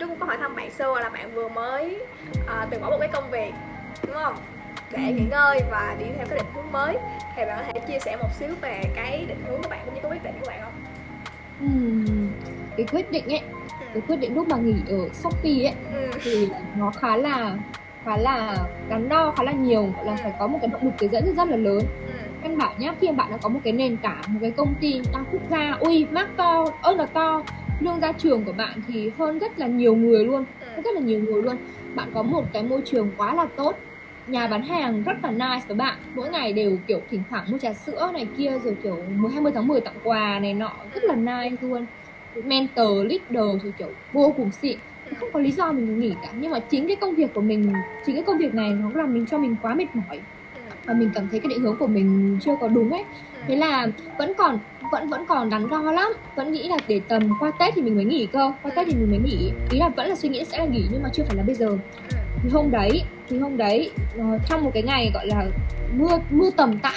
Trúc cũng có hỏi thăm bạn sơ là bạn vừa mới à, từ bỏ một cái công việc đúng không để Ừ. nghỉ ngơi và đi theo cái định hướng mới thì bạn có thể chia sẻ một xíu về cái định hướng của bạn cũng như cái quyết định của bạn không? Ừm, cái quyết định ấy cái quyết định lúc mà nghỉ ở Shopee ấy Ừ. thì nó khá là khá là đắn đo khá là nhiều gọi là phải có một cái động lực cái dẫn rất là lớn Ừ. căn bản nhá khi mà bạn đã có một cái nền tảng một cái công ty đa quốc gia ui mác to ơn là to lương ra trường của bạn thì hơn rất là nhiều người luôn Ừ. hơn rất là nhiều người luôn. Bạn có một cái môi trường quá là tốt. Nhà bán hàng rất là nice với bạn. Mỗi ngày đều kiểu thỉnh thoảng mua trà sữa này kia rồi kiểu 10 20 tháng 10 tặng quà này nọ. Rất là nice luôn. Mentor leader rồi kiểu vô cùng xịn. Không có lý do mình nghỉ cả. Nhưng mà chính cái công việc của mình chính cái công việc này nó làm mình cho mình quá mệt mỏi. Ừ. và mình cảm thấy cái định hướng của mình chưa có đúng ấy. Ừ. thế là vẫn còn vẫn vẫn còn đắn đo lắm. Vẫn nghĩ là để tầm qua tết thì mình mới nghỉ cơ. Qua tết thì mình mới nghỉ. Ý là vẫn là suy nghĩ sẽ là nghỉ nhưng mà chưa phải là bây giờ. Ừ. thì hôm đấy thì hôm đấy ờ, trong một cái ngày gọi là mưa mưa tầm tã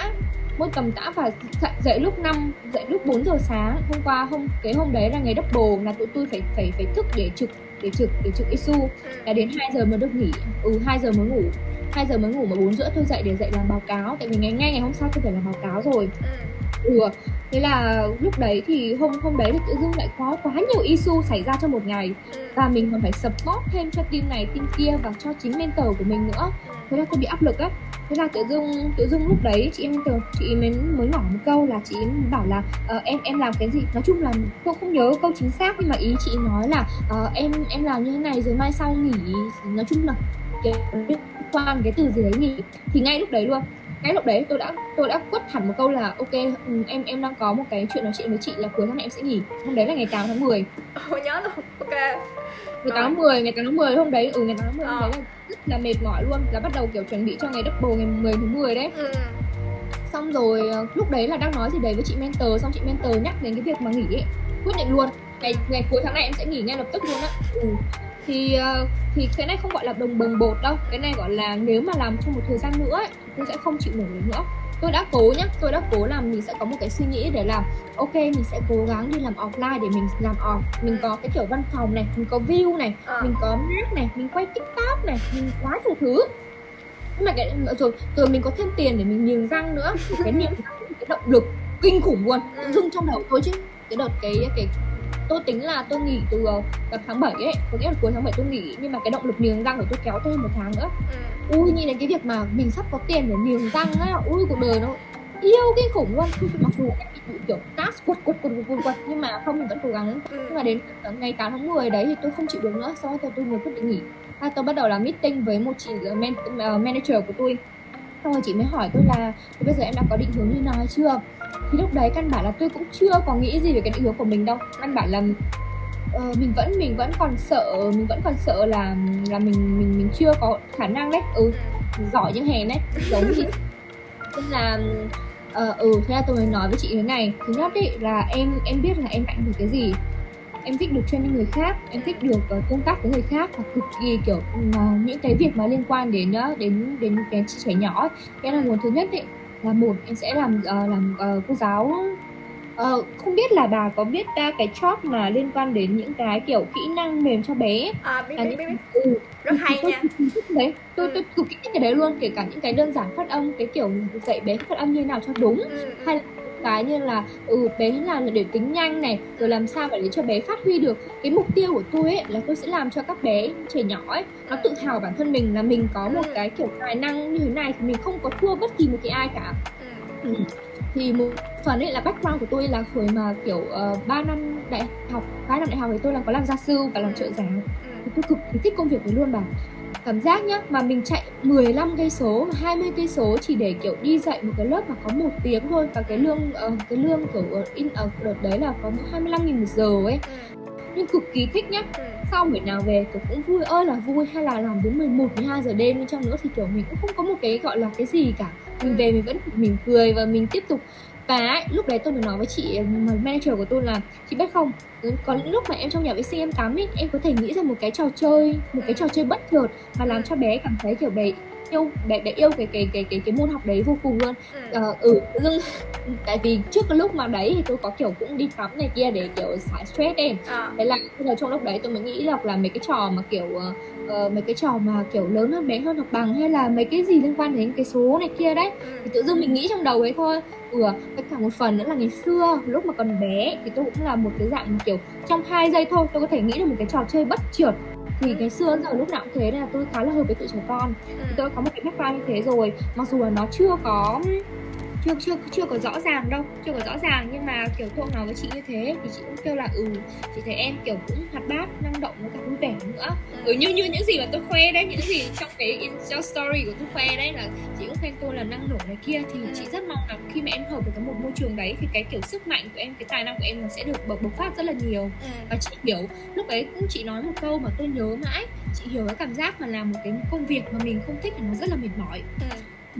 mưa tầm tã và dậy, dậy lúc 5 dậy lúc 4 giờ sáng. Hôm qua hôm cái hôm đấy là ngày double là tụi tôi phải phải phải thức để trực để trực để trực isu Ừ. là đến 2 giờ mới được nghỉ. Ừ 2 giờ mới ngủ 2 giờ mới ngủ mà 4 rưỡi tôi dậy để dậy làm báo cáo. Tại vì ngày ngay ngày hôm sau tôi phải làm báo cáo rồi. Ừ. ừ. Thế là lúc đấy thì hôm hôm đấy thì tự dưng lại có quá nhiều issue xảy ra trong một ngày. Ừ. và mình còn phải support thêm cho team này team kia và cho chính mentor của mình nữa. Thế là tôi bị áp lực á. Thế là tự dưng tự dưng lúc đấy chị mentor chị mới mới nói một câu là chị bảo là ờ, em em làm cái gì? Nói chung là tôi không nhớ câu chính xác nhưng mà ý chị nói là ờ, em em làm như thế này rồi mai sau nghỉ. Nói chung là quan cái từ gì đấy nghỉ thì ngay lúc đấy luôn. Ngay lúc đấy tôi đã tôi đã quất hẳn một câu là ok ừ, em em đang có một cái chuyện nói chuyện với chị là cuối tháng này em sẽ nghỉ. Hôm đấy là ngày 8 tháng 10 Ồ, nhớ luôn. Ok. Ngày 8 tháng 10 ngày 8 tháng 10 hôm đấy ừ ngày 8 tháng 10 hôm Ờ. đấy là rất là mệt mỏi luôn. Là bắt đầu kiểu chuẩn bị cho ngày double ngày 10 tháng 10 đấy. Ừ. xong rồi ờ, lúc đấy là đang nói gì đấy với chị mentor xong chị mentor nhắc đến cái việc mà nghỉ ấy. Quyết định luôn. Ngày ngày cuối tháng này em sẽ nghỉ ngay lập tức luôn á. Ừ. thì ờ, thì cái này không gọi là đồng bồng bột đâu. Cái này gọi là nếu mà làm trong một thời gian nữa ấy, tôi sẽ không chịu nổi nữa. Tôi đã cố nhá tôi đã cố làm mình sẽ có một cái suy nghĩ để làm ok mình sẽ cố gắng đi làm offline để mình làm off. Mình có cái kiểu văn phòng này mình có view này Ờ. mình có Mac này mình quay tiktok này mình quá nhiều thứ. Nhưng mà cái rồi rồi mình có thêm tiền để mình niềng răng nữa. Cái niềng răng là cái động lực kinh khủng luôn. Tự dưng trong đầu tôi chứ. Cái đợt cái cái tôi tính là tôi nghỉ từ ờ, tầm tháng 7 ấy có nghĩa là cuối tháng 7 tôi nghỉ nhưng mà cái động lực niềng răng của tôi kéo thêm một tháng nữa. Ừ. ui nhìn đến cái việc mà mình sắp có tiền để niềng răng á ui cuộc đời nó yêu kinh khủng luôn. Mặc dù em bị kiểu task quật quật quật quật quật nhưng mà không mình vẫn cố gắng. Ừ. nhưng mà đến ngày 8 tháng 10 đấy thì tôi không chịu được nữa sau đó tôi mới quyết định nghỉ. À, tôi bắt đầu làm meeting với một chị uh, man, uh, manager của tôi. Xong rồi chị mới hỏi tôi là bây giờ em đã có định hướng như nào hay chưa lúc đấy căn bản là tôi cũng chưa có nghĩ gì về cái định hướng của mình đâu. Căn bản là uh, mình vẫn mình vẫn còn sợ mình vẫn còn sợ là là mình mình mình chưa có khả năng đấy. Ừ giỏi những hèn đấy giống như. Nên là ờ, ừ thế là tôi mới nói với chị thế này. Thứ nhất ấy là em em biết là em mạnh về cái gì. Em thích được training người khác em thích được ờ, uh, tương tác với người khác và cực kỳ kiểu uh, những cái việc mà liên quan đến uh, đến đến cái trẻ nhỏ ấy. cái là nguồn thứ nhất ấy là một em sẽ làm uh, làm uh, cô giáo Ờ, không biết là bà có biết uh, cái job mà liên quan đến những cái kiểu kỹ năng mềm cho bé à, biết là biết những biết biết ừ, rất hay tôi nha cực cái đấy tôi Ừ. tôi cực kỳ thích cái đấy luôn kể cả những cái đơn giản phát âm cái kiểu dạy bé phát âm như thế nào cho đúng ừ. ừ. hay cái như là ừ bé là để tính nhanh này rồi làm sao để cho bé phát huy được cái mục tiêu của tôi ấy là tôi sẽ làm cho các bé trẻ nhỏ ấy nó tự hào bản thân mình là mình có một Ừ. cái kiểu tài năng như thế này thì mình không có thua bất kỳ một cái ai cả Ừ. thì một phần ấy là background của tôi là hồi mà kiểu uh, 3 năm đại học 3 năm đại học thì tôi là có làm gia sư và làm trợ giảng Ừ. thì tôi cực thích công việc đấy luôn bà cảm giác nhá mà mình chạy 15 cây số 20 cây số chỉ để kiểu đi dạy một cái lớp mà có một tiếng thôi. Và cái lương ờ, cái lương kiểu ờ, in ở đợt đấy là có 25 nghìn một giờ ấy. Ừ. nhưng cực kỳ thích nhá. Ừ. sau buổi nào về kiểu cũng vui ơi là vui hay là làm đến 11 12 giờ đêm đi chăng nữa thì kiểu mình cũng không có một cái gọi là cái gì cả. Mình về mình vẫn mình cười và mình tiếp tục và ấy, lúc đấy tôi mới nói với chị mà manager của tôi là chị biết không? Có những lúc mà em trong nhà vệ sinh em tắm ấy em có thể nghĩ ra một cái trò chơi một cái trò chơi bất chợt mà làm cho bé cảm thấy kiểu bé yêu để để yêu cái cái cái cái cái môn học đấy vô cùng luôn ừ. ờ, ừ dưng tại vì trước cái lúc mà đấy thì tôi có kiểu cũng đi tắm này kia để kiểu xả stress em à. thế là bây giờ trong lúc đấy tôi mới nghĩ được là mấy cái trò mà kiểu uh, mấy cái trò mà kiểu lớn hơn bé hơn học bằng hay là mấy cái gì liên quan đến cái số này kia đấy ừ. thì tự dưng mình nghĩ trong đầu ấy thôi ừ với cả một phần nữa là ngày xưa lúc mà còn bé thì tôi cũng là một cái dạng kiểu trong hai giây thôi tôi có thể nghĩ được một cái trò chơi bất trượt thì ngày xưa giờ lúc nào cũng thế là tôi khá là hợp với tụi trẻ con ừ. thì tôi có một cái background như thế rồi mặc dù là nó chưa có chưa chưa chưa có rõ ràng đâu chưa có rõ ràng nhưng mà kiểu tôi nói với chị như thế thì chị cũng kêu là ừ chị thấy em kiểu cũng hoạt bát năng động với cả vui vẻ nữa. Ừ như như những gì mà tôi khoe đấy những gì trong cái Insta story của tôi khoe đấy là chị cũng khen tôi là năng nổ này kia thì chị rất mong là khi mà em hợp được cái một môi trường đấy thì cái kiểu sức mạnh của em cái tài năng của em nó sẽ được bộc bộc phát rất là nhiều. Và chị hiểu lúc đấy cũng chị nói một câu mà tôi nhớ mãi chị hiểu cái cảm giác mà làm một cái công việc mà mình không thích thì nó rất là mệt mỏi.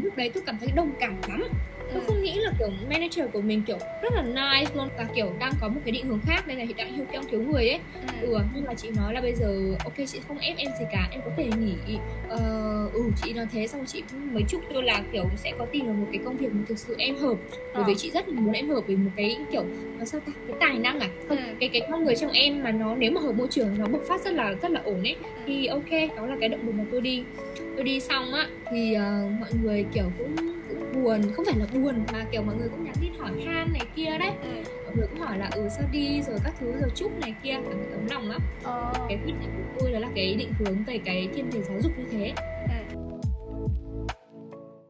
Lúc đấy tôi cảm thấy đồng cảm lắm tôi không nghĩ là kiểu manager của mình kiểu rất là nice luôn và kiểu đang có một cái định hướng khác nên là hiện tại hiệu đang thiếu người ấy. Ừ. Nhưng mà chị nói là bây giờ ok chị không ép em gì cả em có thể nghỉ uh, ừ chị nói thế xong rồi chị mới chúc tôi là kiểu sẽ có tìm được một cái công việc mà thực sự em hợp. Bởi vì chị rất là muốn em hợp với một cái kiểu nó sao ta cái tài năng à không ừ. cái cái con người trong em mà nó nếu mà hợp môi trường nó bộc phát rất là rất là ổn ấy thì ok đó là cái động lực mà tôi đi. Tôi đi xong á thì uh, mọi người kiểu cũng buồn không phải là buồn mà kiểu mọi người cũng nhắn tin hỏi han này kia đấy ừ. mọi người cũng hỏi là ừ sao đi rồi các thứ rồi chúc này kia cảm thấy ấm lòng lắm ờ. cái quyết định của tôi đó là cái định hướng về cái thiên về giáo dục như thế ừ.